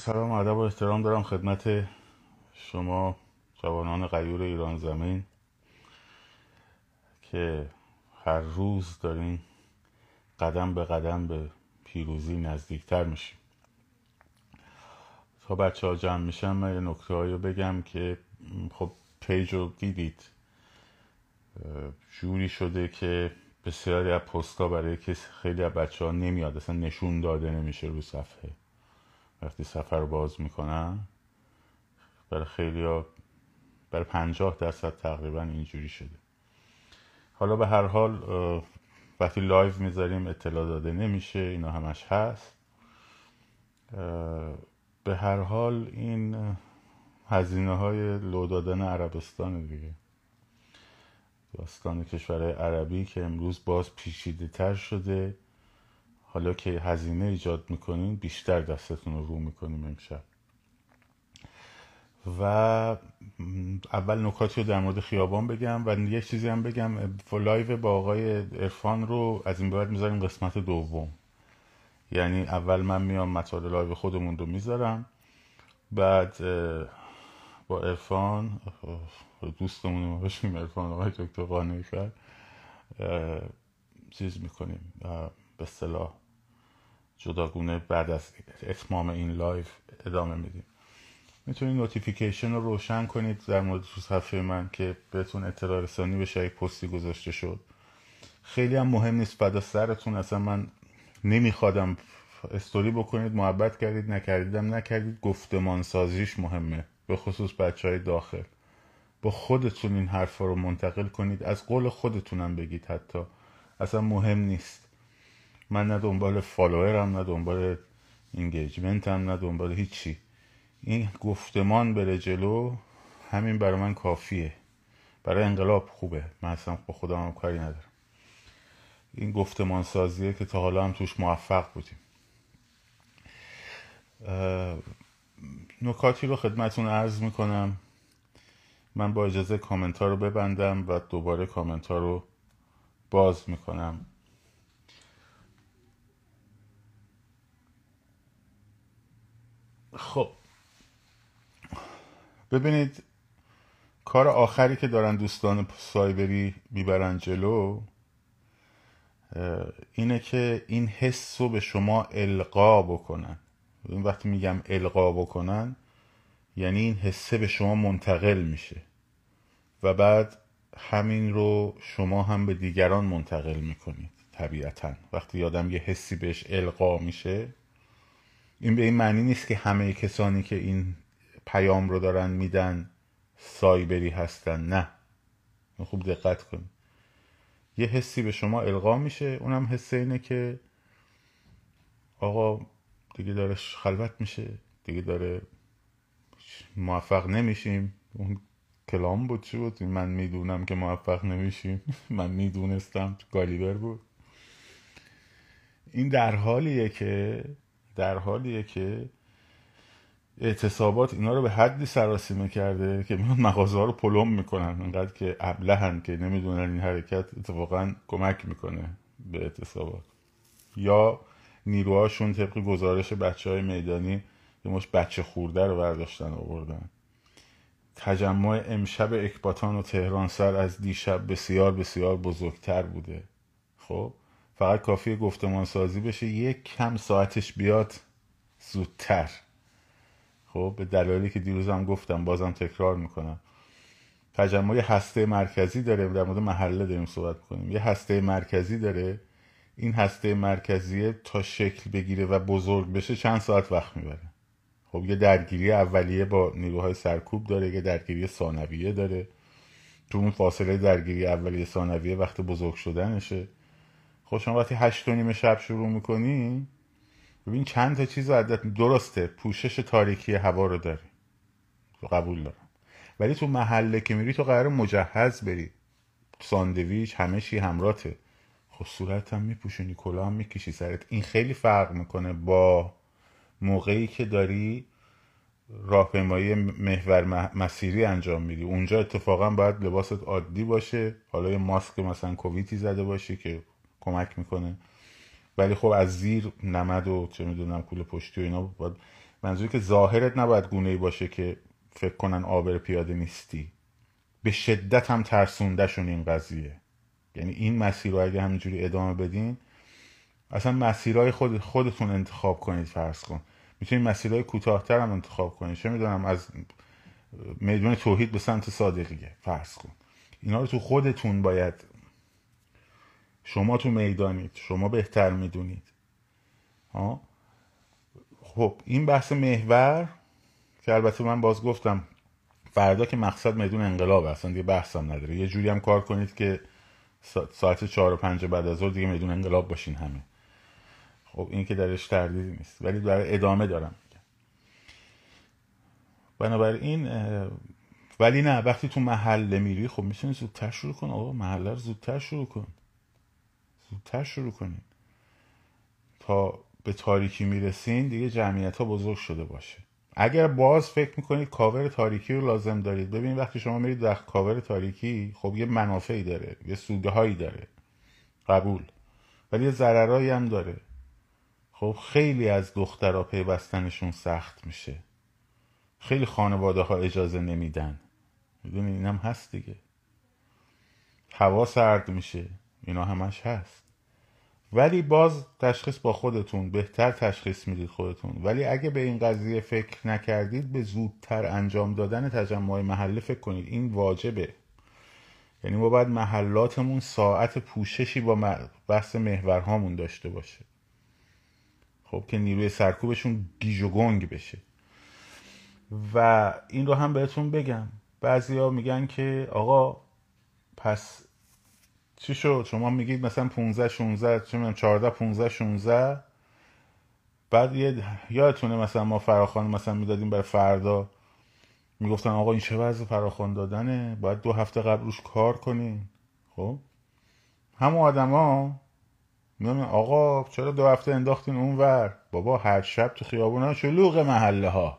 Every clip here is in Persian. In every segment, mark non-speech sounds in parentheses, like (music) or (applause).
سلام ادب و احترام دارم خدمت شما جوانان غیور ایران زمین که هر روز دارین قدم به قدم به پیروزی نزدیکتر میشیم. تا بچه ها جمع میشن من یه نکته رو بگم که خب پیج رو دیدید. جوری شده که بسیاری از پستا برای که خیلی از بچه ها نمیاد اصلا نشون داده نمیشه رو صفحه. وقتی سفر باز می‌کنن برای خیلی ها برای پنجاه درصد تقریبا اینجوری شده. حالا به هر حال وقتی لایو می‌ذاریم اطلاع داده نمیشه اینا همش هست. به هر حال این هزینه های لو دادن عربستان دیگه. داستان کشور عربی که امروز باز پیچیده تر شده. حالا که هزینه ایجاد می‌کنین بیشتر دستتون رو رو می‌کنیم امشب. و اول نکاتی رو در مورد خیابان بگم و یه چیزی هم بگم. لایو با آقای عرفان رو از این بعد می‌ذاریم قسمت دوم. یعنی اول من میام مطالب لایو خودمون رو می‌ذارم. بعد با عرفان دوستمون رو باشیم عرفان آقای دکتر قانعی چیز می‌کنیم. به اصطلاح جداگونه بعد از اتمام این لایو ادامه میدیم. می‌تونید notification رو روشن کنید در مورد تو صفحه من که بهتون اطلاع رسانی بشه یک پستی گذاشته شد. خیلی هم مهم نیست بعد استوری‌تون اصلا من نمیخوادم استوری بکنید محبت کردید نکردیدم نکردید گفتمان سازیش مهمه به خصوص بچه های داخل. با خودتون این حرفا رو منتقل کنید از قول خودتونم بگید حتی. اصلا مهم نیست. من نه دنبال فالوورم نه دنبال اینگیجمنتم نه دنبال هیچی. این گفتمان بره جلو همین برای من کافیه. برای انقلاب خوبه. من اصلا با خودم هم کاری ندارم. این گفتمان سازیه که تا حالا هم توش موفق بودیم. نکاتی رو خدمتون عرض می‌کنم. من با اجازه کامنت رو ببندم و دوباره کامنت رو باز می‌کنم. خب. ببینید کار آخری که دارن دوستان سایبری می‌برن جلو اینه که این حس رو به شما القا بکنن. این وقتی میگم القا بکنن یعنی این حسه به شما منتقل میشه. و بعد همین رو شما هم به دیگران منتقل می‌کنید طبیعتا. وقتی یادم یه حسی بهش القا میشه این به این معنی نیست که همه کسانی که این پیام رو دارن میدن سایبری هستن نه. خوب دقت کن. یه حسی به شما القا میشه اونم حس اینه که آقا دیگه داره خلوت میشه دیگه داره موفق نمیشیم. اون کلام بود چی بود؟ من می‌دونم که موفق نمیشیم. (laughs) من می‌دونستم گالیبر بود. این در حالیه که در حالیه که اعتصابات اینا رو به حدی سراسیمه کرده که (laughs) میان مغازه ها رو پلم می‌کنن. انقدر که ابلهن که نمی‌دونن این حرکت اتفاقا کمک می‌کنه به اعتصابات. یا نیروهاشون طبق گزارش بچه های میدانی یه مش بچه خورده رو برداشتن آوردن. تجمع امشب اکباتان و تهران سر از دیشب بسیار بسیار بزرگتر بوده. خب؟ فقط کافی گفتمان سازی بشه. یک کم ساعتش بیاد زودتر. خب به دلایلی که دیروزم گفتم بازم تکرار می‌کنم. تجمع یه هسته مرکزی داره در مورد محله داریم صحبت کنیم یه هسته مرکزی داره. این هسته مرکزیه تا شکل بگیره و بزرگ بشه چند ساعت وقت می‌بره. خب یه درگیری اولیه با نیروهای سرکوب داره یه درگیری ثانویه داره. تو اون فاصله درگیری اولیه ثانویه وقت بزرگ شدنشه. خب وقتی هشت و نیم شب شروع می‌کنی ببین چند تا چیز عدت درسته پوشش تاریکی هوا رو داری. قبول دارم. ولی تو محله که میری تو قرار مجهز بری. ساندویچ همه چی همراته. خب صورت هم میپوشونی کلا هم می‌کشی سرت. این خیلی فرق می‌کنه با موقعی که داری راهپیمایی محور مسیری انجام میدی. اونجا اتفاقا باید لباست عادی باشه. حالا یه ماسک مثلا کوویتی زده باشی که کمک می‌کنه. ولی خب از زیر نمد و چه می‌دونم کول پشتی و اینا باید منظوری که ظاهرت نباید گونه ای باشه که فکر کنن آبر پیاده نیستی. به شدت هم ترسوندهشون این قضیه. یعنی این مسیر رو اگه همینجوری ادامه بدین اصلا مسیرهای خود خودتون انتخاب کنید فرض کن. می‌تونید مسیرهای کوتاهتر هم انتخاب کنید. چه می‌دونم از میدون توحید به سمت صادقیه فرض کن. اینا رو تو خودتون باید شما تو می‌دانید شما بهتر می‌دونید. ها؟ خب این بحث محور که البته من باز گفتم فردا که مقصد میدون انقلاب اصلا دیگه بحثم نداره. یه جوری هم کار کنید که ساعت چهار و پنج بعد از ظهر دیگه میدون انقلاب باشین همه. خب این که درش تردیدی نیست. ولی برای ادامه دارم بنابراین ولی نه وقتی تو محله میری خب می‌تونی زودتر شروع کن. آقا محله رو زودتر شروع کن. زودتر شروع کنین. تا به تاریکی می‌رسین دیگه جمعیت ها بزرگ شده باشه. اگر باز فکر می‌کنید کاور تاریکی رو لازم دارید. ببینید وقتی شما میرید در کاور تاریکی خب یه منافعی داره یه سوده هایی داره. قبول. ولی یه ضررایی هم داره. خب خیلی از دخترها پیوستنشون سخت میشه. خیلی خانواده ها اجازه نمیدن. می‌دونی؟ اینم هست دیگه. هوا سرد میشه. اینا همش هست. ولی باز تشخیص با خودتون بهتر تشخیص می‌دید خودتون. ولی اگه به این قضیه فکر نکردید به زودتر انجام دادن تجمع محله فکر کنید. این واجبه. یعنی ما باید محلاتمون ساعت پوششی با بحث محورهامون داشته باشه. خب که نیروی سرکوبشون گیج و گنگ بشه. و این رو هم بهتون بگم. بعضیا میگن که آقا پس چی شد؟ شما میگید مثلا 15 16 چه می‌دونم 14 15 16 بعد یه یادتونه مثلا ما فراخوان مثلا می‌دادیم برای فردا. می‌گفتن آقا این چه وضع فراخوان دادنه؟ باید دو هفته قبل روش کار کنین خب؟ همون آدما میگن آقا چرا دو هفته انداختین اون ور بابا هر شب تو خیابونا شلوغ محله ها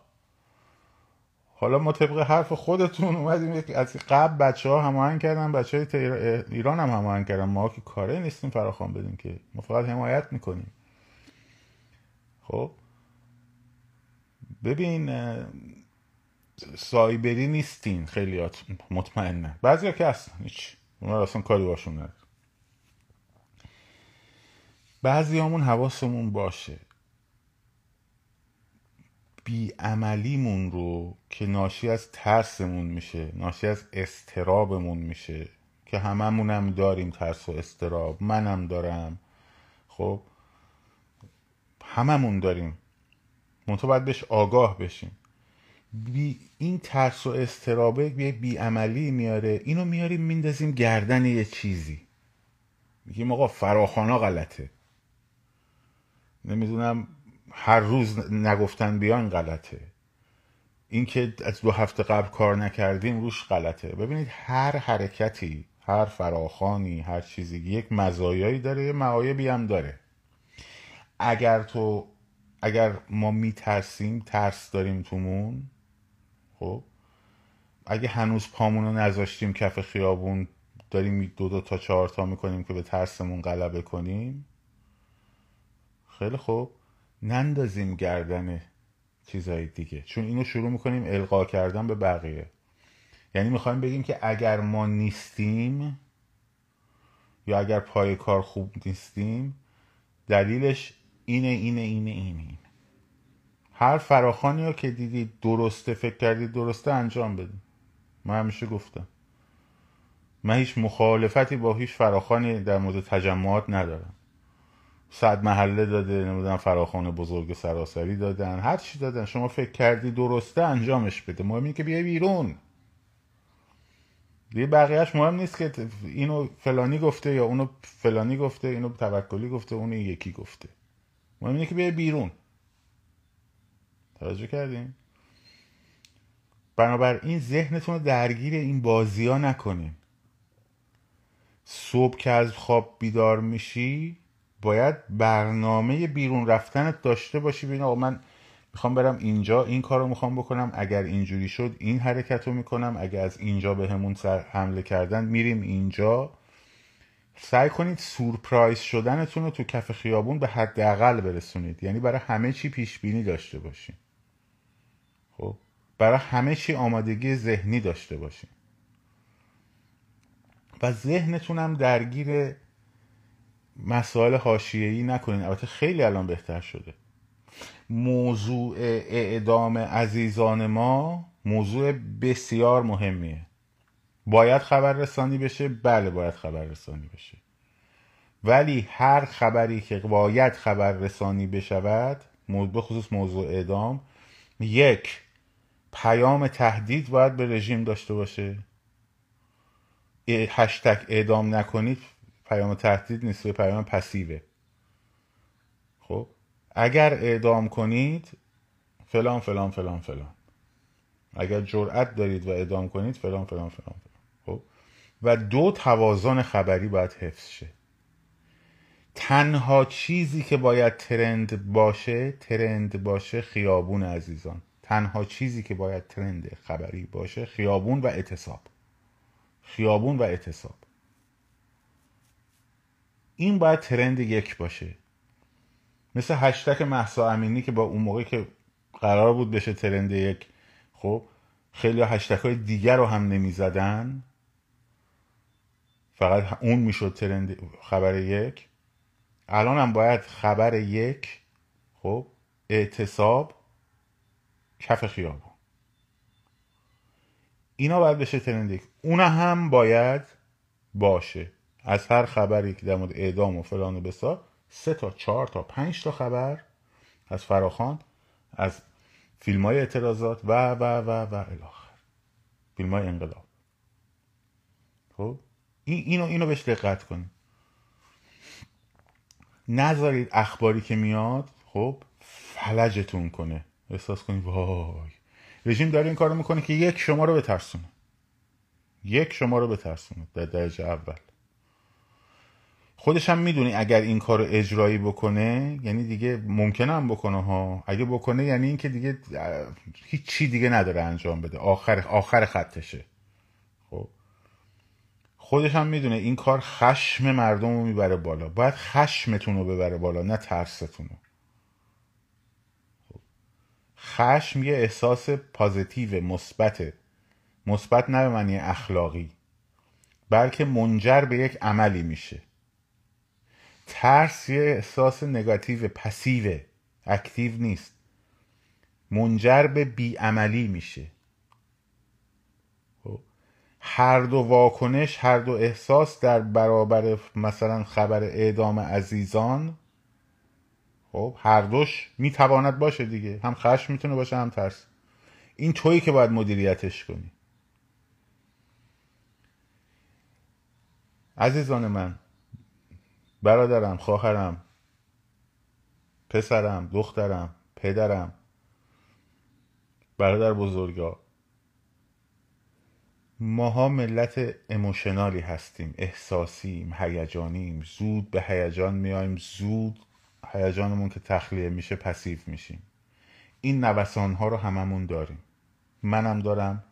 حالا ما طبق حرف خودتون اومدیم از قبل بچه ها هماهنگ کردن بچه های ایران هم هماهنگ کردن. ما که کاره نیستیم فراخوان بدیم که ما فقط حمایت می‌کنیم. خب؟ ببین سایبری نیستین خیلی مطمئنن. بعضی که هستن هیچ. اونا اصلا کاری باشون نداره بعضی همون حواسمون باشه. بیعملیمون رو که ناشی از ترسمون میشه ناشی از استرابمون میشه. که هممونم داریم ترس و استراب منم دارم. خب هممون داریم. منتها باید بهش آگاه بشیم. بی این ترس و استرابه یه بیعملی میاره اینو میاریم میندازیم گردن یه چیزی. میگیم آقا فراخانا غلطه. نمی‌دونم هر روز نگفتن بیان غلطه. اینکه از دو هفته قبل کار نکردیم روش غلطه. ببینید هر حرکتی هر فراخانی هر چیزی یک مزایایی داره یه معایبی هم داره. اگر تو اگر ما میترسیم ترس داریم تومون خب؟ اگه هنوز پامون رو نذاشتیم کف خیابون داریم دو دو تا چهار تا می‌کنیم که به ترسمون غلبه کنیم خیلی خوب. نندازیم گردن چیزهای دیگه. چون اینو شروع می‌کنیم القا کردن به بقیه. یعنی می‌خوایم بگیم که اگر ما نیستیم یا اگر پای کار خوب نیستیم دلیلش اینه اینه اینه اینه, اینه. هر فراخانی رو که دیدید درسته فکر کردید درسته انجام بدیم من همیشه گفتم. من هیچ مخالفتی با هیچ فراخانی در مورد تجمعات ندارم. صد محله داده نمی‌دونم فراخان بزرگ سراسری دادن هر چی دادن. شما فکر کردی درسته انجامش بده. مهم اینه که بیای بیرون. دیگه بقیهش مهم نیست که اینو فلانی گفته یا اونو فلانی گفته اینو توکلی گفته اونو یکی گفته. مهم اینه که بیای بیرون. توجه کردیم بنابراین ذهنتون رو درگیر این بازی ها نکنین. صبح که از خواب بیدار میشی باید برنامه بیرون رفتنت داشته باشی. ببین آقا من می‌خوام برم اینجا این کار رو می‌خوام بکنم. اگر اینجوری شد این حرکت رو می‌کنم. اگر از اینجا به همون سر حمله کردن میریم اینجا. سعی کنید سورپرایز شدنتون رو تو کف خیابون به حداقل برسونید. یعنی برای همه چی پیش بینی داشته باشین خب؟ برای همه چی آمادگی ذهنی داشته باشین و ذهنتون هم درگیر مسائل حاشیه‌ای نکنین. البته خیلی الان بهتر شده. موضوع اعدام عزیزان ما موضوع بسیار مهمیه. باید خبر رسانی بشه؟ بله باید خبر رسانی بشه. ولی هر خبری که باید خبر رسانی بشود به خصوص موضوع اعدام یک پیام تهدید باید به رژیم داشته باشه. هشتگ اعدام نکنید پیام تهدید نیست به پیام پسیوه. خب؟ اگر اعدام کنید فلان فلان فلان فلان. اگر جرأت دارید و اعدام کنید فلان فلان فلان, فلان. خب؟ و دو توازن خبری باید حفظ شه. تنها چیزی که باید ترند باشه ترند باشه خیابون عزیزان. تنها چیزی که باید ترند خبری باشه خیابون و اعتصاب. خیابون و اعتصاب. این باید ترند یک باشه. مثل هشتک محسا امینی که با اون موقع که قرار بود بشه ترند یک خب خیلی هشتک های دیگر رو هم نمی زدن فقط اون می‌شد ترند خبر یک. الان هم باید خبر یک خب اعتصاب کف خیابون اینا باید بشه ترند یک. اون هم باید باشه. از هر خبری که در مورد اعدام و فلان و بسار سه تا چهار تا پنج تا خبر از فراخان از فیلم های اعتراضات و و و و الاخر فیلم های انقلاب. خب؟ این اینو اینو بهش دقت کنید. نذارید اخباری که میاد خب فلجتون کنه. احساس کنید وای. رژیم داره این کارو می‌کنه که یک شما رو بترسونه. یک شما رو بترسونه در درجه اول. خودش هم می‌دونی اگر این کار اجرایی بکنه یعنی دیگه ممکنه هم بکنه ها. اگه بکنه یعنی اینکه دیگه هیچ چی دیگه نداره انجام بده. آخر آخر خطشه. خب. خودش هم می‌دونه این کار خشم مردم رو می‌بره بالا. باید خشمتون رو ببره بالا نه ترستون رو. خب. خشم یه احساس پازیتیو مثبته مثبت نه به معنی اخلاقی. بلکه منجر به یک عملی میشه. ترس یه احساس نگاتیو پسیوه اکتیو نیست. منجر به بیعملی میشه. خب. هر دو واکنش هر دو احساس در برابر مثلا خبر اعدام عزیزان خب هر دوش می‌تواند باشه دیگه. هم خشم می‌تونه باشه هم ترس. این تویی که باید مدیریتش کنی. عزیزان من برادرم خواهرم پسرم دخترم پدرم. برادر بزرگا. ماها ملت اموشنالی هستیم احساسیم هیجانیم. زود به هیجان میایم زود هیجانمون که تخلیه میشه پسیو میشیم. این نوسان ها رو هممون داریم. منم دارم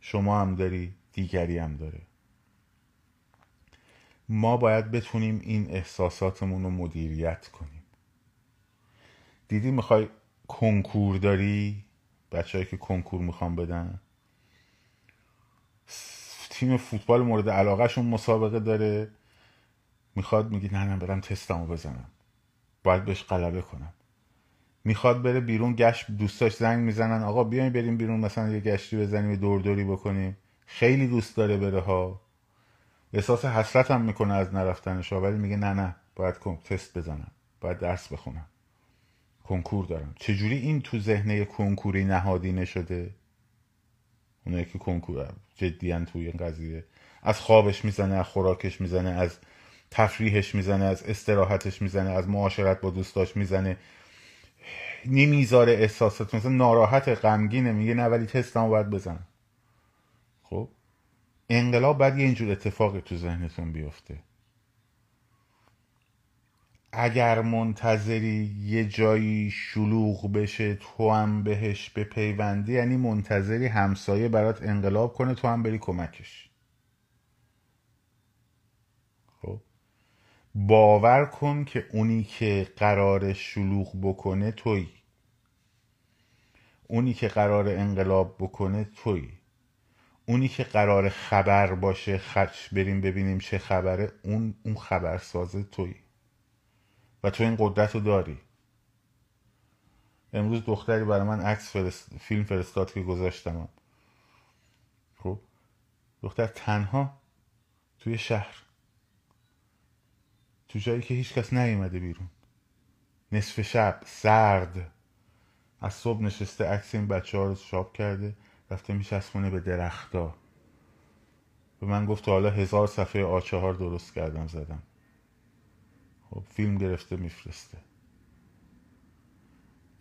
شما هم داری دیگری هم داره. ما باید بتونیم این احساساتمون رو مدیریت کنیم. دیدی می‌خوای کنکور داری؟ بچههایی که کنکور می‌خوام بدن؟ تیم فوتبال مورد علاقهشون مسابقه داره. می‌خواد میگی نه نه برم تستمو بزنم. باید بهش غلبه کنم. می‌خواد بره بیرون گشت دوستاش زنگ می‌زنن. آقا بیاین بریم بیرون مثلا یه گشتی بزنیم یه دور دوری بکنیم. خیلی دوست داره بره ها. احساس حسرت هم می‌کنه از نرفتنش ولی میگه نه نه باید تست بزنم باید درس بخونم. کنکور دارم. چجوری این تو ذهنه کنکوری نهادی نشده؟ اونایی که کنکور جدیان توی این قضیه. از خوابش می‌زنه از خوراکش می‌زنه از تفریحش می‌زنه از استراحتش می‌زنه از معاشرت با دوستاش می‌زنه. نمی‌ذاره احساسات مثلا ناراحت غمگینه میگه نه ولی تستمو باید بزنم. انقلاب بعد یه اینجور اتفاقی تو ذهنتون بیفته. اگر منتظری یه جایی شلوغ بشه تو هم بهش به پیوندی یعنی منتظری همسایه برات انقلاب کنه تو هم بری کمکش. خب؟ باور کن که اونی که قرار شلوغ بکنه توی اونی که قرار انقلاب بکنه توی اونی که قرار خبر باشه خرچ بریم ببینیم چه خبره اون اون خبرسازه توی و تو این قدرت رو داری. امروز دختری برای من عکس فرست... فیلم فرستاد که گذاشتم. خب؟ دختر تنها توی شهر. تو جایی که هیچ کس نیومده بیرون. نصف شب سرد. از صبح نشسته عکس این بچه ها رو شاب کرده. رفته میچسبونه به درختا به من گفت حالا هزار صفحه آچهار درست کردم زدم. خب فیلم گرفته میفرسته.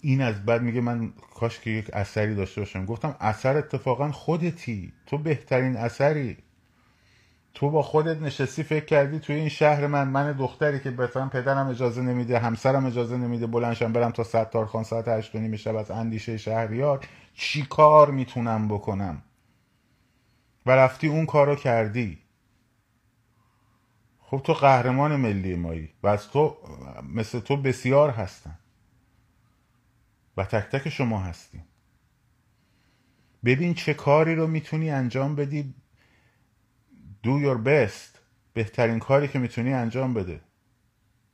این از بعد میگه من کاش که یک اثری داشته باشم. گفتم اثر اتفاقا خودتی. تو بهترین اثری. تو با خودت نشستی فکر کردی توی این شهر من من دختری که بفهم پدرم اجازه نمیده همسرم اجازه نمیده بلنشم برم تا ستارخان ساعت هشت نیم شب از اندیشه شهریار چی کار می‌تونم بکنم؟ و رفتی اون کارو کردی. خب تو قهرمان ملی مایی و از تو مثل تو بسیار هستن و تک تک شما هستیم. ببین چه کاری رو می‌تونی انجام بدی do your best. بهترین کاری که می‌تونی انجام بده.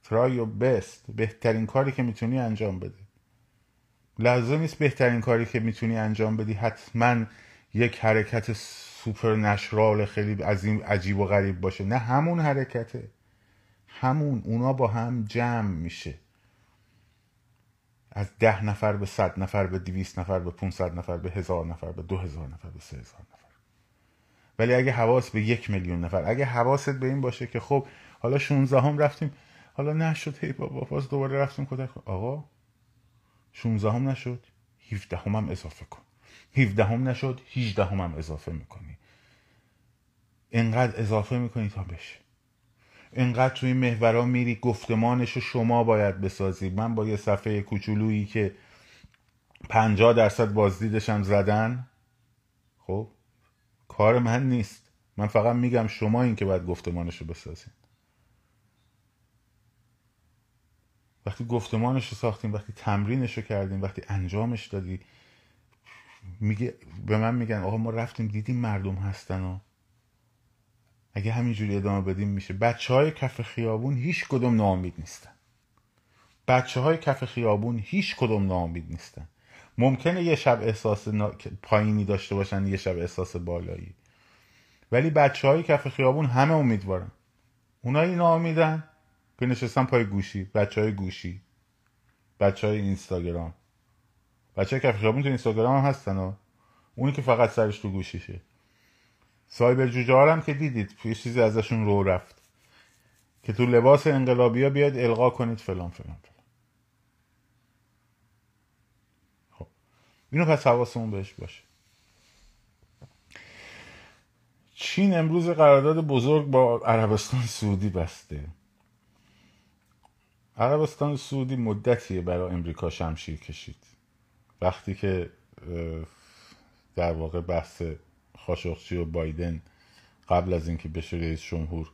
Try your best. بهترین کاری که می‌تونی انجام بده. لازم نیست بهترین کاری که می‌تونی انجام بدی. حتما یک حرکت سوپر نشرال خیلی عظیم عجیب و غریب باشه. نه همون حرکته. همون. اونا با هم جمع میشه. از ده نفر به صد نفر به دویست نفر به 500 نفر به هزار نفر به دو هزار نفر به سه هزار نفر. ولی اگه حواس به یک میلیون نفر اگه حواست به این باشه که خب حالا 16 هم رفتیم حالا نشد هی بابا باز دوباره رفتیم کدک آقا 16 هم نشد 17 هم, هم اضافه کن. 17 هم نشد 18 هم, هم اضافه می‌کنی. اینقدر اضافه می‌کنی تا بشه. اینقدر توی محورا میری گفتمانش رو شما باید بسازی. من با یه صفحه کوچولویی که پنجاه درصد بازدیدشم زدن خب؟ کار من نیست. من فقط میگم شما این که باید گفتمانش رو بسازین. وقتی گفتمانش رو ساختیم وقتی تمرینش رو کردیم وقتی انجامش دادی میگه به من میگن آقا ما رفتیم دیدیم مردم هستن و اگه همینجوری ادامه بدیم میشه. بچه های کف خیابون هیچ کدوم ناامید نیستن. بچه های کف خیابون هیچ کدوم ناامید نیستن. ممکنه یه شب احساس پایینی داشته باشن یه شب احساس بالایی. ولی بچه های کف خیابون همه امیدوارن. اونایی ناامیدن که نشستن پای گوشی. بچه های گوشی. بچه های اینستاگرام. بچه های کف خیابون تو اینستاگرام هم هستن و اونی که فقط سرش تو گوشیشه. سایبر جوجه هم که دیدید یه چیزی ازشون رو رفت. که تو لباس انقلابی ها بیاد القا کنید فلان فلان فلان. اینو پس حواسمون بهش باشه. چین امروز قرارداد بزرگ با عربستان سعودی بسته. عربستان سعودی مدتیه برای امریکا شمشیر کشید. وقتی که در واقع بحث خاشقچی و بایدن قبل از اینکه بشه رئیس جمهور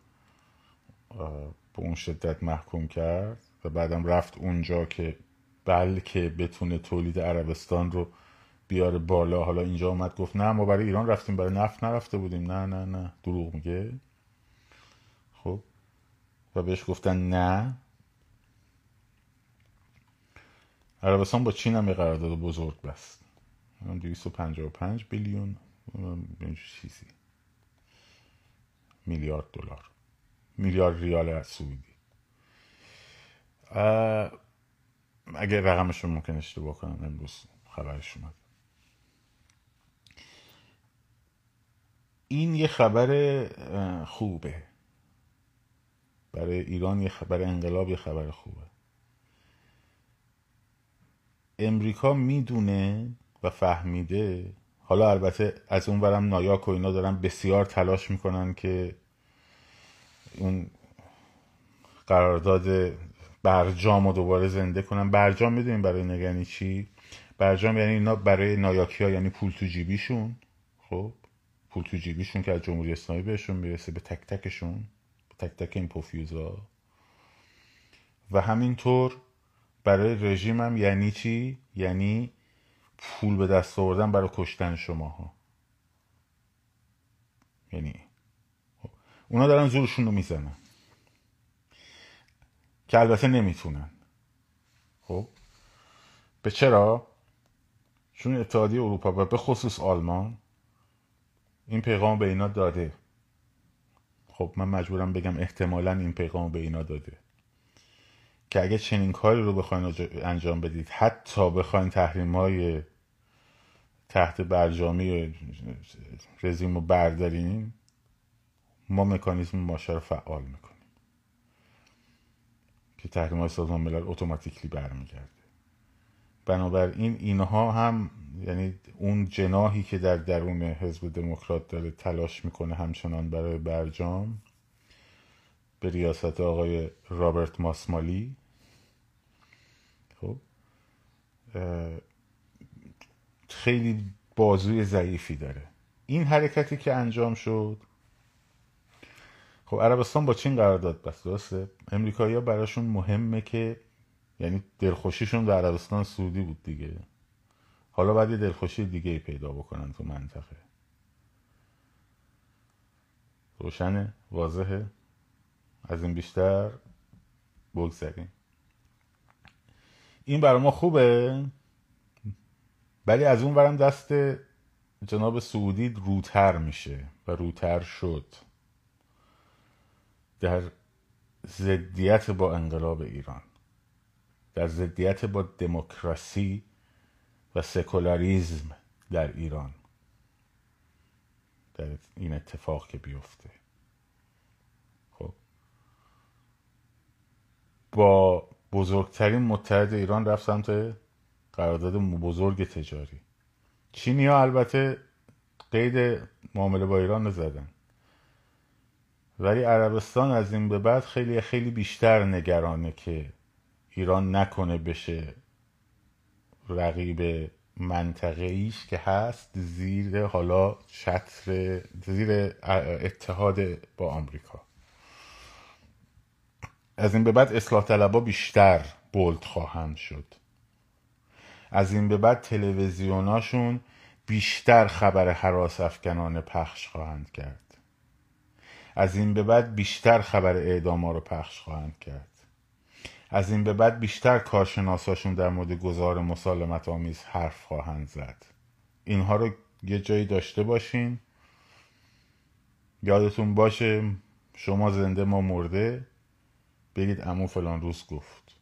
به اون شدت محکوم کرد و بعدم رفت اونجا که بلکه بتونه تولید عربستان رو بیاره بالا. حالا اینجا اومد گفت نه ما برای ایران رفتیم برای نفت نرفته بودیم. نه نه نه. دروغ میگه. خب. و بهش گفتن نه. عربستان با چین هم یه قرارداد بزرگ بست. 255 بیلیون چیزی. میلیارد دلار. میلیارد ریال از سعودی. اگه رقمش رو ممکن اشتباه کنم امروز خبرش اومد. این یه خبر خوبه. برای ایران یه خبر انقلاب یه خبر خوبه. امریکا می‌دونه و فهمیده حالا البته از اون برم نایاک و اینا دارن بسیار تلاش می‌کنن که اون قرارداد برجام رو دوباره زنده کنن. برجام می‌دونیم برای نگنی چی؟ برجام یعنی اینا برای نایاکی ها یعنی پول تو جیبیشون خب؟ پول تو جیبیشون که از جمهوری اسلامی بهشون می‌رسه به تک تکشون به تک تک این پوفیوزا. و همینطور برای رژیم هم یعنی چی؟ یعنی پول به دست آوردن برای کشتن شماها. یعنی اونا دارن زورشون رو می‌زنن. که البته نمی‌تونن. خب؟ به چرا؟ چون اتحادیه اروپا و به خصوص آلمان این پیغام به اینا داده. خب من مجبورم بگم احتمالا این پیغام به اینا داده. که اگه چنین کاری رو بخواین انجام بدید حتی بخواین تحریم های تحت برجامی رژیم رو برداریم ما مکانیزم ماشه رو فعال می‌کنیم. که تحریم های سازمان ملل اتوماتیکلی برمیگرده. بنابراین اینها هم یعنی اون جناهی که در درون حزب دموکرات داره تلاش می‌کنه همچنان برای برجام به ریاست آقای رابرت ماسمالی. خب خیلی بازوی ضعیفی داره. این حرکتی که انجام شد خب عربستان با چین قرارداد بست درسته. امریکایی براشون مهمه که یعنی دلخوشیشون در عربستان سعودی بود دیگه. حالا باید یه دلخوشی دیگه ای پیدا بکنن تو منطقه. روشنه؟ واضحه؟ از این بیشتر بگذریم. این برای ما خوبه ولی از اون برم دست جناب سعودی روتر میشه و روتر شد. در ضدیت با انقلاب ایران در ضدیت با دموکراسی و سکولاریزم در ایران. در این اتفاق که بیفته. خب. با بزرگترین متحد ایران رفت سمت قرارداد بزرگ تجاری. چینی ها البته قید معامله با ایران نزدن. ولی عربستان از این به بعد خیلی خیلی بیشتر نگرانه که ایران نکنه بشه رقیب منطقه ایش که هست زیر حالا چتر زیر اتحاد با آمریکا. از این به بعد اصلاح طلبا بیشتر بولد خواهند شد. از این به بعد تلویزیوناشون بیشتر خبر حراس افکنانه پخش خواهند کرد. از این به بعد بیشتر خبر اعدام رو پخش خواهند کرد. از این به بعد بیشتر کارشناساشون در مورد گذار مسالمت آمیز حرف خواهند زد. اینها رو یه جایی داشته باشین. یادتون باشه شما زنده ما مرده. بگید امو فلان روز گفت.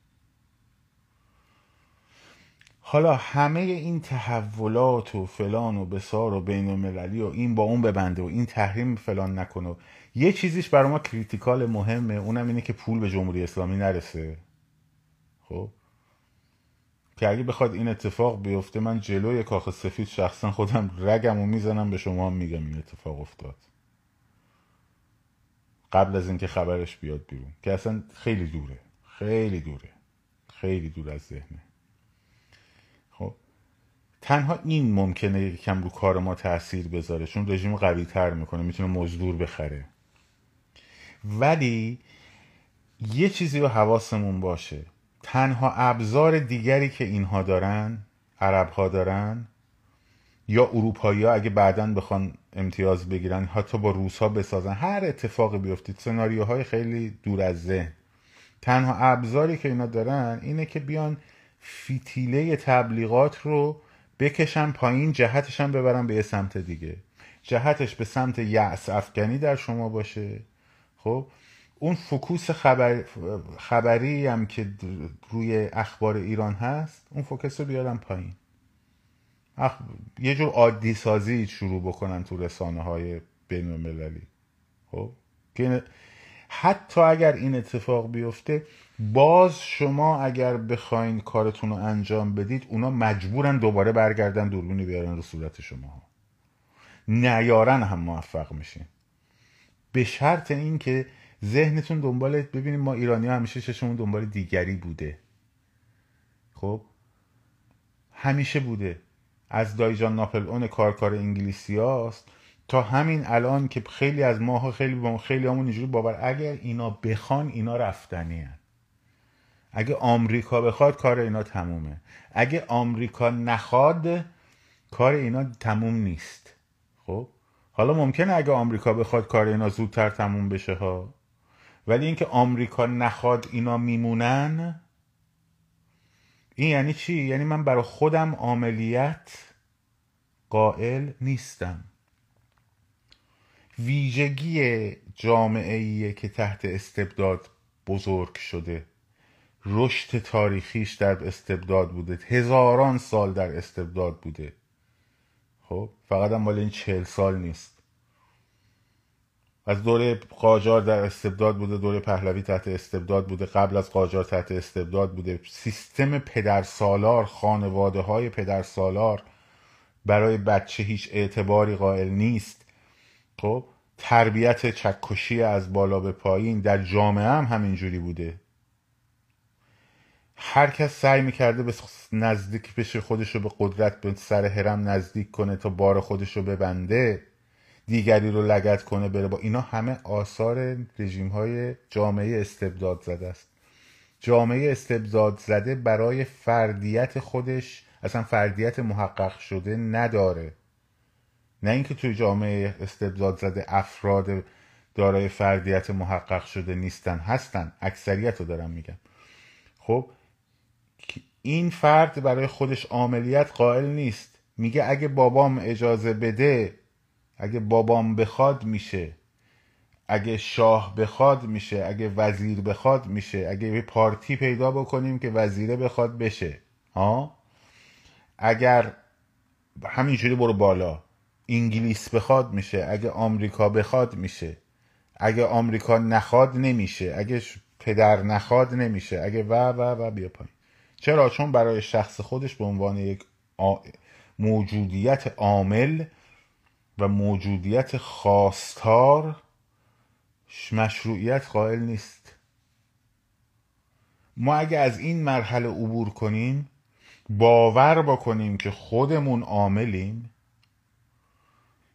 حالا همه این تحولات و فلان و بسار و بین المللی و این با اون ببنده و این تحریم فلان نکنه یه چیزیش برای ما کریتیکال مهمه. اونم اینه که پول به جمهوری اسلامی نرسه. خب؟ که اگه بخواد این اتفاق بیفته من جلوی کاخ سفید شخصا خودم رگم و می‌زنم به شما هم میگم این اتفاق افتاد. قبل از اینکه خبرش بیاد بیرون که اصلا خیلی دوره خیلی دوره خیلی دور از ذهنه. خب؟ تنها این ممکنه کم رو کار ما تاثیر بذاره چون رژیم قوی تر می‌کنه می‌تونه مزدور بخره. ولی یه چیزی رو حواسمون باشه. تنها ابزار دیگری که اینها دارن عرب ها دارن یا اروپایی اگه بعدا بخوان امتیاز بگیرن حتی با روس ها بسازن هر اتفاقی بیفتید سناریوهای خیلی دور از ذهن. تنها ابزاری که اینا دارن اینه که بیان فیتیله تبلیغات رو بکشن پایین جهتش هم ببرن به یه سمت دیگه. جهتش به سمت یعص افغانی در شما باشه. خب؟ اون فکوس خبر... خبری هم که روی اخبار ایران هست اون فوکس رو بیارن پایین. اخ... یه جور عادی سازی شروع بکنن تو رسانه های بین المللی خب حتی اگر این اتفاق بیفته باز شما اگر بخواین کارتون رو انجام بدید اونا مجبورن دوباره برگردن دوربینی بیارن رو صورت شما نیارن هم موفق میشین. به شرط اینکه ذهنتون دنبال ببینید ما ایرانی ها همیشه چشمون دنبال دیگری بوده. خب؟ همیشه بوده. از دایجان ناپل اون کارکار انگلیسی هاست. تا همین الان که خیلی از ماها خیلی با خیلی همون اینجوری باور اگر اینا بخوان اینا رفتنی هن. اگه آمریکا بخواد کار اینا تمومه. اگه آمریکا نخواد کار اینا تموم نیست. خب؟ حالا ممکنه اگه آمریکا بخواد کار اینا زودتر تموم بشه ها. ولی اینکه آمریکا نخواد اینا میمونن این یعنی چی؟ یعنی من برای خودم عملیت قائل نیستم. ویژگی جامعه که تحت استبداد بزرگ شده. رشد تاریخیش در استبداد بوده. هزاران سال در استبداد بوده. خب فقط هم مال این چهل سال نیست. از دوره قاجار در استبداد بوده دوره پهلوی تحت استبداد بوده قبل از قاجار تحت استبداد بوده. سیستم پدر سالار خانواده های پدر سالار برای بچه هیچ اعتباری قائل نیست. خب تربیت چکشی از بالا به پایین در جامعه هم همینجوری بوده. هر کس سعی می‌کرده به نزدیک بشه خودش رو به قدرت به سر هرم نزدیک کنه تا بار خودش رو ببنده. دیگری رو لگت کنه بره با اینا همه آثار رژیم های جامعه استبداد زده است. جامعه استبداد زده برای فردیت خودش اصلا فردیت محقق شده نداره. نه اینکه توی جامعه استبداد زده افراد دارای فردیت محقق شده نیستن هستن. اکثریت رو دارم میگم. خب این فرد برای خودش عملیت قائل نیست. میگه اگه بابام اجازه بده اگه بابام بخواد میشه. اگه شاه بخواد میشه. اگه وزیر بخواد میشه. اگه یه پارتی پیدا بکنیم که وزیره بخواد بشه. ها؟ اگر همینجوری برو بالا. انگلیس بخواد میشه. اگه آمریکا بخواد میشه. اگه آمریکا نخواد نمیشه. اگه پدر نخواد نمیشه. اگه و و و بیا پایین. چرا؟ چون برای شخص خودش به عنوان یک موجودیت عامل و موجودیت خواستار مشروعیت قائل نیست. ما اگه از این مرحله عبور کنیم باور بکنیم که خودمون عاملیم.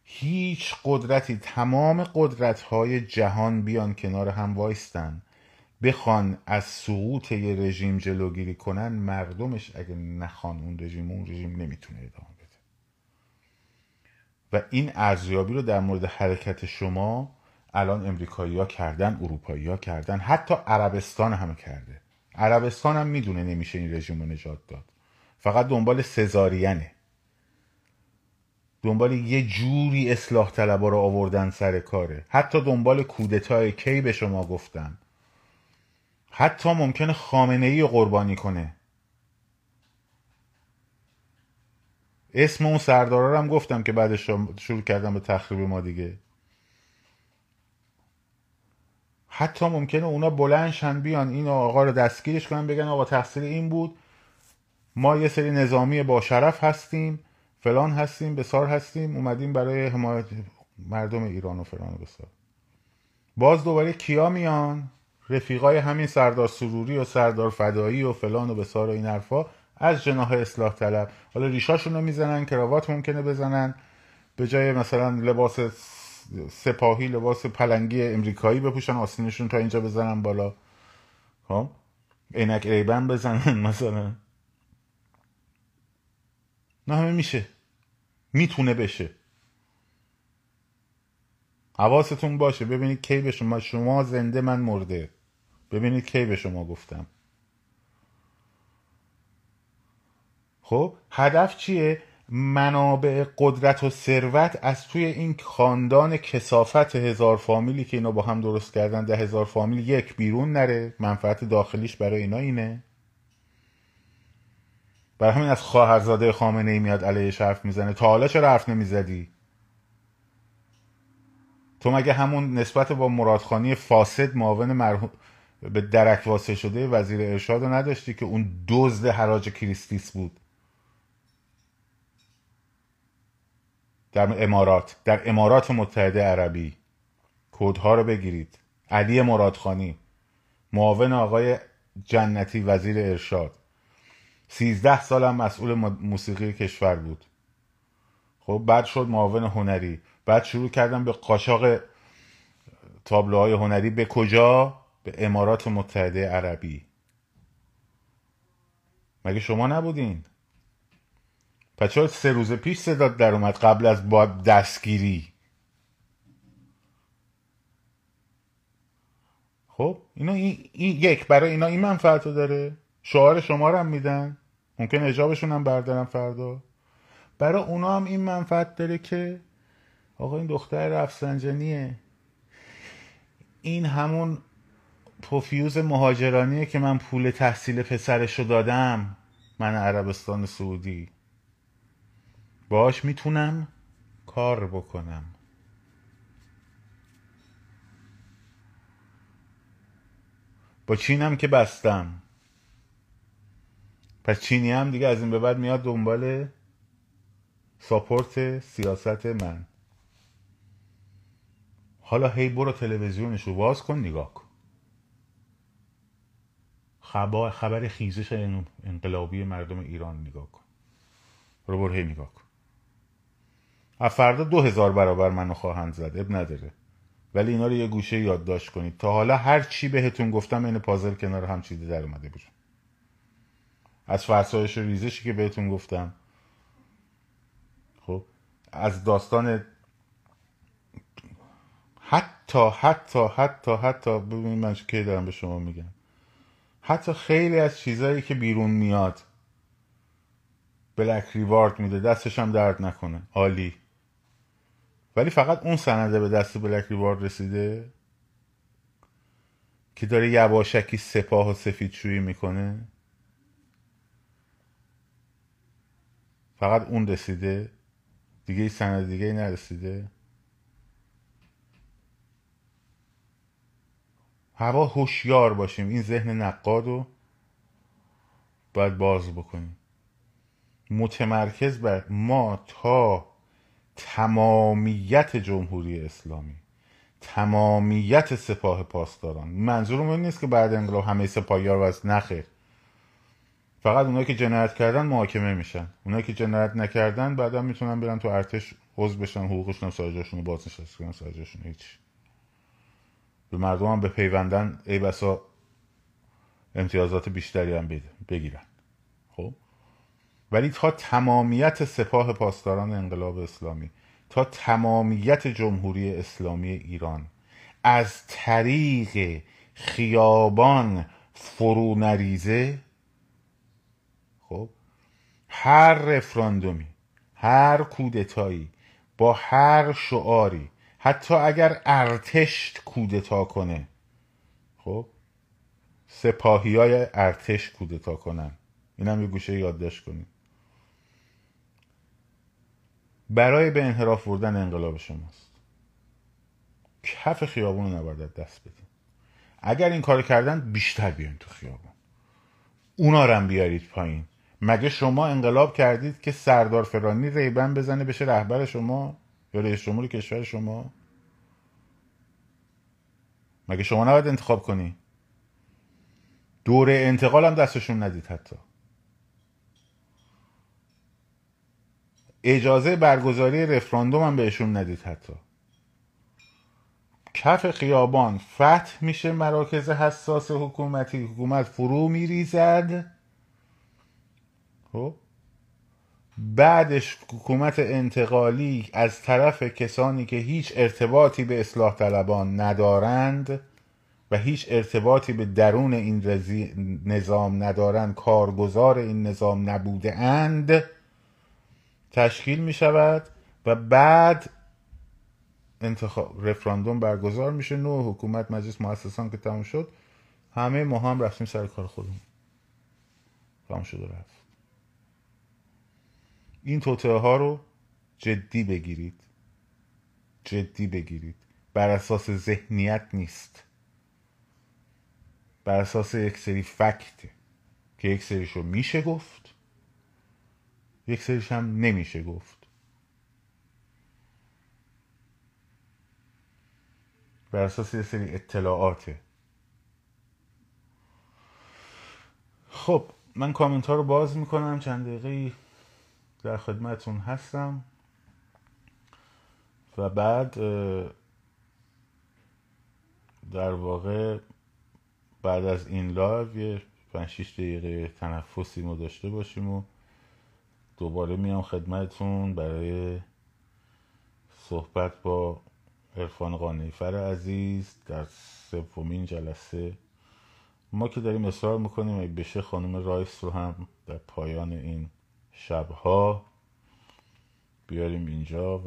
هیچ قدرتی تمام قدرت های جهان بیان کنار هم وایستن. بخوان از سقوط یه رژیم جلوگیری کنن مردمش اگه نخوان اون رژیم اون رژیم نمی‌تونه ادامه و این ارزیابی رو در مورد حرکت شما الان امریکایی ها کردن اروپایی ها کردن حتی عربستان همه کرده. عربستان هم می‌دونه نمیشه این رژیم رو نجات داد. فقط دنبال سزارینه. دنبال یه جوری اصلاح طلبا رو آوردن سر کاره. حتی دنبال کودتای کی به شما گفتم حتی ممکنه خامنه ای قربانی کنه. اسم اون سردارا هم گفتم که بعدش شروع کردم به تخریب ما دیگه. حتی ممکنه اونا بلندشن بیان این آقا رو دستگیرش کنن بگن آقا تقصیر این بود. ما یه سری نظامی با شرف هستیم فلان هستیم بسار هستیم اومدیم برای حمایت مردم ایران و فلان و بسار. باز دوباره کیا میان؟ رفیقای همین سردار سروری و سردار فدایی و فلان و بسار و این حرفا. از جناح اصلاح طلب. حالا ریشاشون رو می‌زنن کراوات ممکنه بزنن. به جای مثلا لباس سپاهی لباس پلنگی امریکایی بپوشن آسینشون تا اینجا بزنن بالا. خب؟ عینک ریبن بزنن (laughs) مثلا. نه همه میشه. می‌تونه بشه. حواستون باشه. ببینید کی به شما شما زنده من مرده. ببینید کی به شما گفتم. خب هدف چیه؟ منابع قدرت و ثروت از توی این خاندان کسافت هزار فامیلی که اینا با هم درست کردن ده هزار فامیل یک بیرون نره. منفعت داخلیش برای اینا اینه. برای همین از خواهرزاده خامنه ای میاد علیه حرف می‌زنه. تا حالا چرا حرف نمی‌زدی؟ تو مگه همون نسبت با مرادخانی فاسد معاون مرحوم به درک واسه شده وزیر ارشاد رو نداشتی که اون دزد حراج کریستیس بود؟ در امارات در امارات متحده عربی. کودها رو بگیرید. علی مرادخانی معاون آقای جنتی وزیر ارشاد. سیزده سالم مسئول موسیقی کشور بود. خب بعد شد معاون هنری. بعد شروع کردم به قاچاق تابلوهای هنری. به کجا؟ به امارات متحده عربی. مگه شما نبودین؟ چرا سه روز پیش صدات در اومد قبل از با دستگیری. خب اینا این, این یک برای اینا این منفعت رو داره. شعار شما رو هم میدن. ممکن اجابشون هم بردارن فردا. برای اونا هم این منفعت داره که آقا این دختر رفسنجانیه. این همون پوفیوز مهاجرانیه که من پول تحصیل پسرشو دادم. من عربستان سعودی. باش می‌تونم کار بکنم. با چینم که بستم. پس چینی هم دیگه از این به بعد میاد دنبال ساپورت سیاست من. حالا هی برو تلویزیونش رو باز کن نگاه کن. خبر, خیزش انقلابی مردم ایران نگاه کن. رو برو هی نگاه کن. فردا دو هزار برابر منو خواهند زد اب نداره. ولی اینا رو یه گوشه یادداشت کنید. تا حالا هر چی بهتون گفتم این پازل کنار هم چیده در اومده بیرون از فرسایش و ریزشی که بهتون گفتم. خب از داستان حتی حتی حتی حتی ببینید من کی دارم به شما میگم. حتی خیلی از چیزهایی که بیرون میاد بلک ریوارد میده دستش هم درد نکنه. عالی. ولی فقط اون سنده به دست بلک ریوارد رسیده که داره یواشکی سپاه و سفید شویی می‌کنه. فقط اون رسیده. دیگه ای سند دیگه ای نرسیده. هوا هوشیار باشیم. این ذهن نقاد رو باید باز بکنیم. متمرکز بر ما تا تمامیت جمهوری اسلامی تمامیت سپاه پاسداران. منظورم این نیست که بعد انقلاب همه سپاهیار از نخیر فقط اونایی که جنایت کردن محاکمه میشن. اونایی که جنایت نکردن بعدا می‌تونن برن تو ارتش عضو بشن حقوقشون سایجاشون رو بازنشسته کنن سایجاشون هیچ. به مردم هم به پیوندن ای بسا امتیازات بیشتری هم بگیرن. خب؟ ولی تا تمامیت سپاه پاسداران انقلاب اسلامی تا تمامیت جمهوری اسلامی ایران از طریق خیابان فرو نریزه خب هر رفراندومی هر کودتایی با هر شعاری حتی اگر ارتش کودتا کنه خب سپاهی های ارتش کودتا کنن. این هم یه گوشه یادداشت کنید برای به انحراف بردن انقلاب شماست. کف خیابون رو نباید دست بدین. اگر این کار کردن بیشتر بیاین تو خیابون. اونا رو بیارید پایین. مگه شما انقلاب کردید که سردار فرانی ریبن بزنه بشه رهبر شما یا رئیس جمهور کشور شما؟ مگه شما نباید انتخاب کنی؟ دوره انتقال هم دستشون ندید حتی. اجازه برگزاری رفراندوم هم بهشون ندید حتی. کف خیابان فتح میشه مراکز حساس حکومتی. حکومت فرو میریزد. خب؟ بعدش حکومت انتقالی از طرف کسانی که هیچ ارتباطی به اصلاح طلبان ندارند و هیچ ارتباطی به درون این نظام ندارند کارگزار این نظام نبوده اند تشکیل می شود و بعد انتخاب رفراندوم برگزار میشه. نوع حکومت مجلس مؤسسان که تموم شد همه ما هم رفتیم سر کار خودمون. تموم شد رفت. این توطعه ها رو جدی بگیرید. جدی بگیرید. بر اساس ذهنیت نیست. بر اساس یک سری فکت که یک سریشو میشه گفت. یک سریش هم نمیشه گفت. بر اساس یک سری اطلاعاته خب من کامنت ها رو باز می‌کنم. چند دقیقه در خدمتون هستم. و بعد در واقع بعد از این لایو یه 5 6 دقیقه تنفسی ما داشته باشیم و دوباره میام خدمتتون برای صحبت با عرفان قانیفر عزیز در سومین جلسه. ما که داریم اصرار می‌کنیم اگه بشه خانم رایس رو هم در پایان این شبها بیاریم اینجا و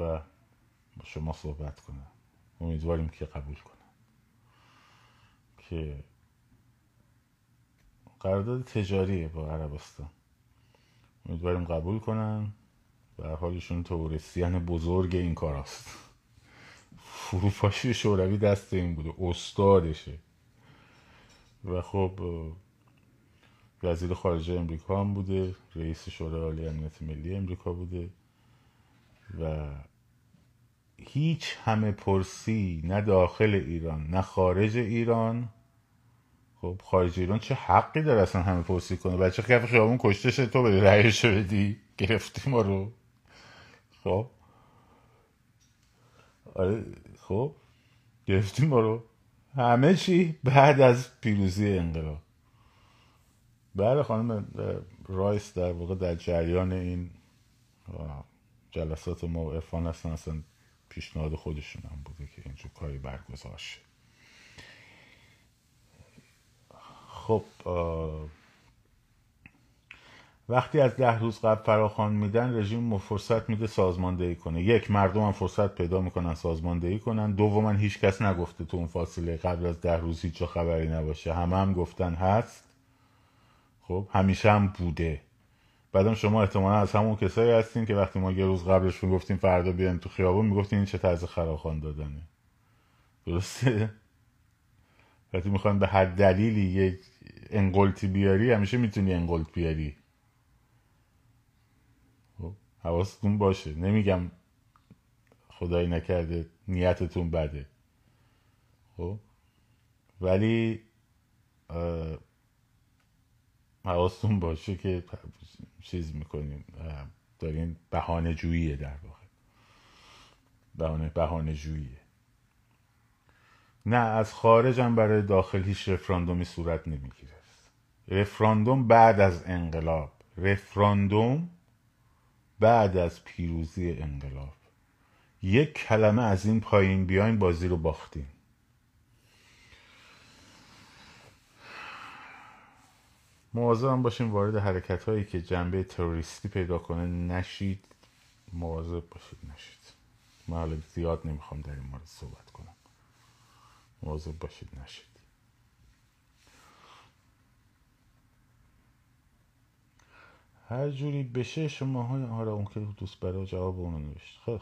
با شما صحبت کنم. امیدواریم که قبول کنم. که قرارداد تجاریه با عربستان. امیدواریم قبول کنن. و حالشون تورستیان بزرگ این کار است فروپاشی شوروی دست این بوده استادشه. و خب وزیر خارجه امریکا هم بوده رئیس شورای عالی امنیت ملی امریکا بوده. و هیچ همه پرسی نه داخل ایران نه خارج ایران خب خارج ایران چه حقی داره اصلا همه پرسی کنه؟ بچه کف خیابون کشته شد تو بری رأیشو بدی. گرفتی ما رو. خب. آره خب. گرفتی ما رو. همه چی بعد از پیروزی انقلاب. بله خانم رایس در واقع در جریان این جلسات ما ارفان هستن اصلا پیشنهاد خودشون هم بوده که اینجور کاری برگزار شه. خب وقتی از ده روز قبل فراخوان میدن رژیم فرصت میده سازماندهی کنه. یک مردم هم فرصت پیدا می‌کنن سازماندهی کنن. دوما هیچ کس نگفته تو اون فاصله قبل از ده روز هیچ خبری نباشه. همه هم گفتن هست. خب همیشه هم بوده. بعدم شما احتمالا از همون کسایی هستین که وقتی ما یه روز قبلش می‌گفتیم فردا بیاین تو خیابون می‌گفتین این چه طرز خراخان دادنه. درسته؟ (laughs) وقتی می‌خوان به هر دلیلی یک انقلتی بیاری همیشه می‌تونی انقلت بیاری. خب حواستون باشه. نمیگم خدایی نکرده نیتتون بده. خب ولی حواستون باشه که چیز می‌کنیم. دارین بهانه جوییه در واقع. بهانه بهانه جوییه نه از خارج برای داخل هیچ رفراندومی صورت نمی‌گیره. رفراندوم بعد از انقلاب. رفراندوم بعد از پیروزی انقلاب. یک کلمه از این پایین بیاین بازی رو باختیم مواظب باشیم وارد حرکت هایی که جنبه تروریستی پیدا کنه نشید. مواظب باشید نشید. من زیاد نمی‌خوام در این مورد صحبت کنم. مواظب باشید نشید. هر جوری بشه شما های آره اون که دوست برای جواب اونو نوشت. خیلی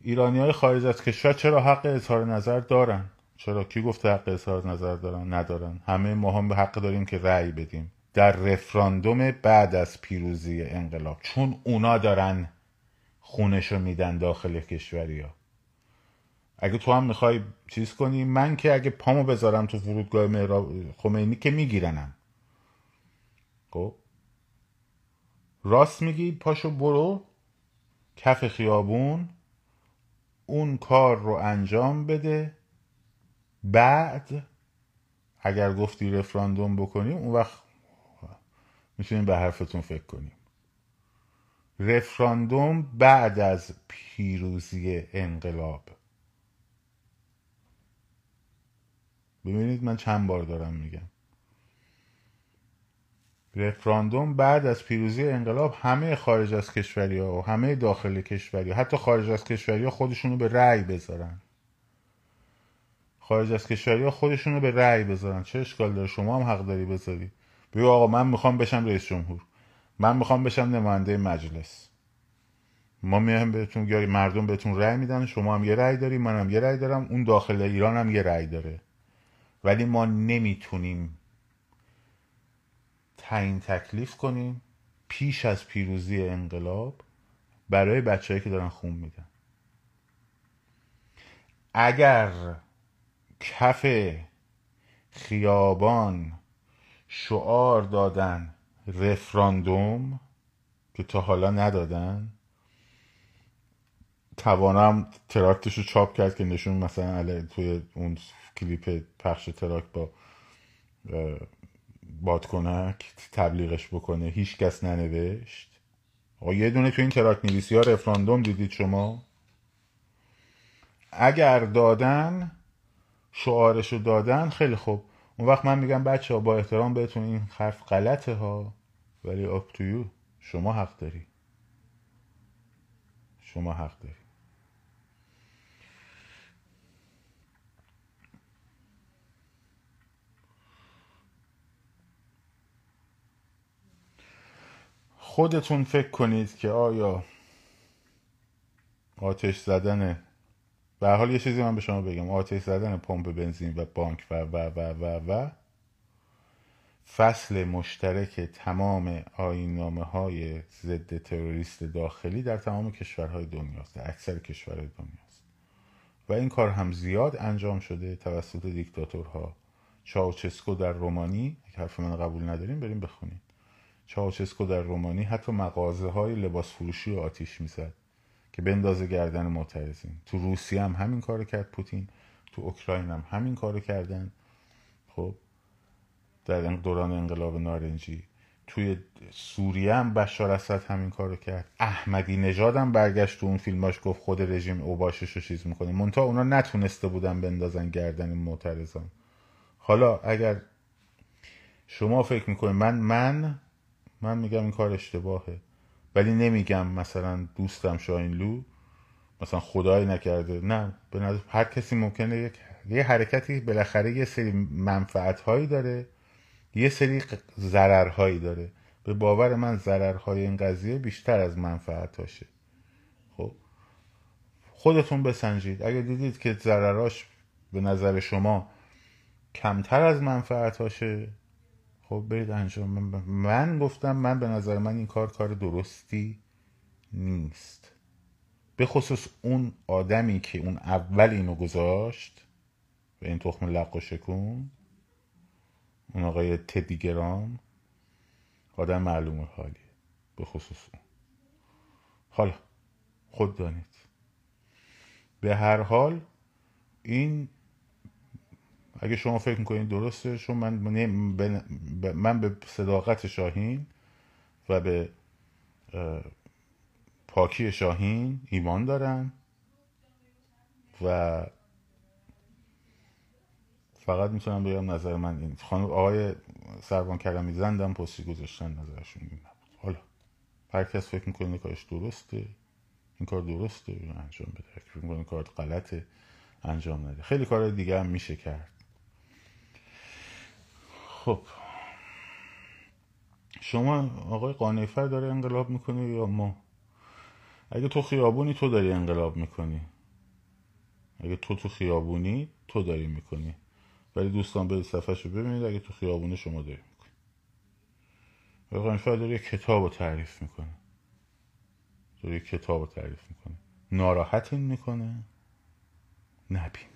ایرانی های خارج از کشور چرا حق اظهار نظر دارن؟ چرا؟ کی گفته حق اظهار نظر دارن؟ ندارن. همه ما هم به حق داریم که رأی بدیم. در رفراندوم بعد از پیروزی انقلاب. چون اونا دارن خونشو میدن داخل کشوری ها اگه تو هم می‌خوای چیز کنی من که اگه پامو بذارم تو فرودگاه خمینی که میگیرنم. خب؟ راست میگی پاشو برو کف خیابون اون کار رو انجام بده. بعد اگر گفتی رفراندوم بکنیم اون وقت می‌تونیم به حرفتون فکر کنیم. رفراندوم بعد از پیروزی انقلاب. ببینید من چند بار دارم میگم. رفراندوم بعد از پیروزی انقلاب همه خارج از کشوری ها و همه داخل کشوری ها حتی خارج از کشوری ها خودشونو به رأی بذارن. خارج از کشوری ها خودشونو به رأی بذارن. چه اشکال داره؟ شما هم حق داری بذاری. بگو آقا من می‌خوام بشم رئیس جمهور. من می‌خوام بشم نماینده مجلس. ما میایم بهتون مردم بهتون رأی میدن شما هم یه رأی داری منم یه رأی دارم اون داخل ایران هم یه رأی داره. ولی ما نمی‌تونیم تعیین تکلیف کنیم پیش از پیروزی انقلاب برای بچههایی که دارن خون میدن. اگر کف خیابان شعار دادن رفراندوم که تا حالا ندادن توانم تراکتش رو چاپ کرد که نشون مثلا توی اون کلیپ پخش تراکت با بادکنک تبلیغش بکنه. هیچ کس ننوشت. آقا یه دونه تو این تراکت نویسی ها رفراندوم دیدید شما؟ اگر دادن شعارشو دادن خیلی خوب. اون وقت من میگم بچه ها با احترام بهتون این حرف غلطه ها ولی آقا شما حق داری. شما حق داری. خودتون فکر کنید که آیا آتش زدن به حال یه چیزی من به شما بگم آتش زدن پمپ بنزین و بانک و و و و و فصل مشترک تمام آینامه های ضد تروریست داخلی در تمام کشورهای دنیاست در اکثر کشورهای دنیاست. و این کار هم زیاد انجام شده توسط دیکتاتورها. چاوچسکو در رومانی حرف من قبول نداریم بریم بخونید چاوچسکو در رومانی حتی مغازه های لباس فروشی و آتیش می‌زد که بندازه گردن معترضین. تو روسیه هم همین کارو کرد پوتین تو اوکراین هم همین کارو کردن. خب در دوران انقلاب نارنجی. توی سوریه هم بشار اسد همین کارو کرد. احمدی نژاد هم برگشت تو اون فیلماش گفت خود رژیم اوباشش رو چیز می‌کنه. منتها اونا نتونسته بودن بندازن گردن معترضان. حالا اگر شما فکر می‌کنید من من من میگم این کار اشتباهه. ولی نمیگم مثلا دوستم شاینلو مثلا خدای نکرده. نه به نظر هر کسی ممکنه یک یه حرکتی بالاخره یه سری منفعت هایی داره یه سری ضررهایی داره. به باور من ضررهای این قضیه بیشتر از منفعت هاشه خب؟ خودتون بسنجید. اگر دیدید که ضرراش به نظر شما کمتر از منفعت هاشه خب برید انجام. من گفتم من به نظر من این کار کار درستی نیست. به خصوص اون آدمی که اون اول اینو گذاشت به این تخم لق و شکون اون آقای تدیگرام آدم معلوم حالیه به خصوص اون. حالا خود دانید. به هر حال این اگه شما فکر می‌کنید درسته چون من من به صداقت شاهین و به پاکی شاهین ایمان دارم و فقط می‌تونم بگم نظر من این. خانم آقای سربان کرمی زندم پستی گذاشتن نظرشون این حالا هر کس فکر می‌کنه کارش درسته این کار درسته انجام بده. فکر می‌کنه کار غلطه انجام نده. خیلی کار دیگه هم میشه کرد. خب. شما آقای قانیفر داره انقلاب می‌کنه یا ما؟ اگه تو خیابونی تو داری انقلاب می‌کنی. اگه تو تو خیابونی تو داری می‌کنی. ولی دوستان به صفحه رو ببینید اگه تو خیابونی شما داری می‌کنی. آقای قانیفر داره کتاب رو تعریف می‌کنه. داره کتاب رو تعریف می‌کنه. ناراحتین می‌کنه؟ نبین.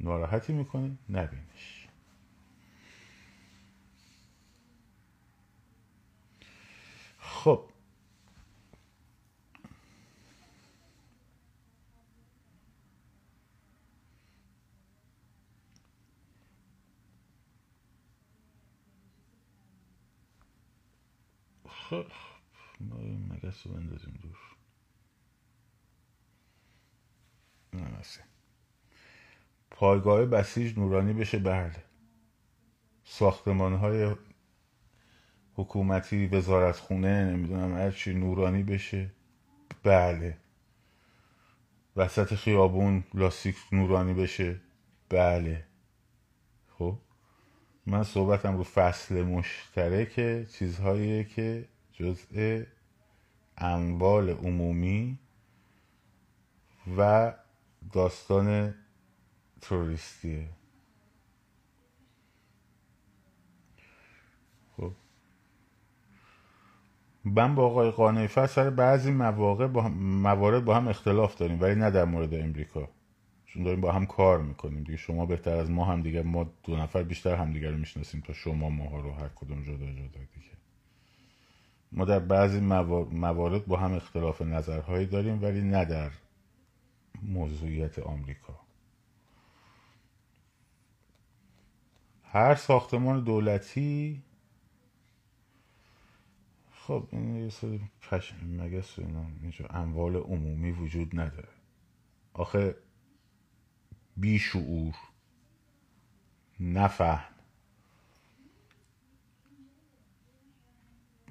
ناراحتی می‌کنه نبینش. خب. خب ما مگس رو بندازیم دور. نه پایگاه بسیج نورانی بشه بله. ساختمان های حکومتی وزارت خونه نمی‌دونم هرچی نورانی بشه بله. وسط خیابون لاستیک نورانی بشه بله. خب من صحبتم رو فصل مشترک چیزهایی که جزء اموال عمومی و داستان توریستیه خب. من با آقای قانعی سر بعضی مواقع با موارد با هم اختلاف داریم ولی نه در مورد امریکا. چون داریم با هم کار می‌کنیم. دیگه شما بهتر از ما هم دیگه ما دو نفر بیشتر هم دیگه رو می‌شناسیم تا شما ماها رو هر کدوم جدا جدا دیگه. ما در بعضی موارد با هم اختلاف نظرهایی داریم ولی نه در موضوعیت آمریکا. هر ساختمان دولتی؟ خب این یه سری پش مگس اینا؟ اینجا اموال عمومی وجود نداره. آخه بیشعور نفهم.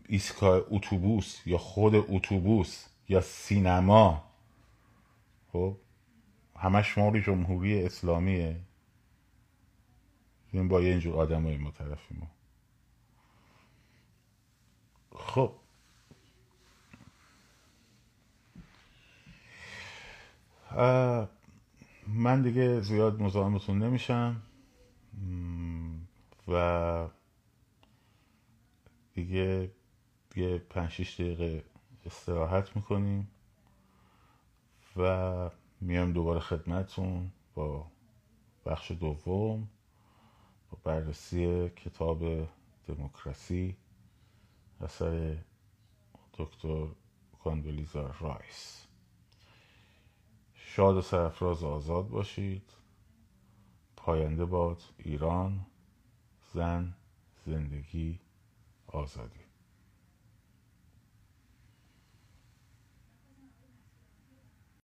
ایستگاه اتوبوس یا خود اتوبوس یا سینما. خب همش مال جمهوری اسلامیه. این با یه اینجور آدم های ما. طرفی ما خب من دیگه زیاد مزاحمتون نمیشم. و دیگه یه پنج شیش دقیقه استراحت می‌کنیم و میام دوباره خدمتون با بخش دوم. با بررسی کتاب دموکراسی اثر دکتر کاندولیزا رایس. شاد و سرفراز آزاد باشید. پاینده باد ایران زن زندگی آزادی.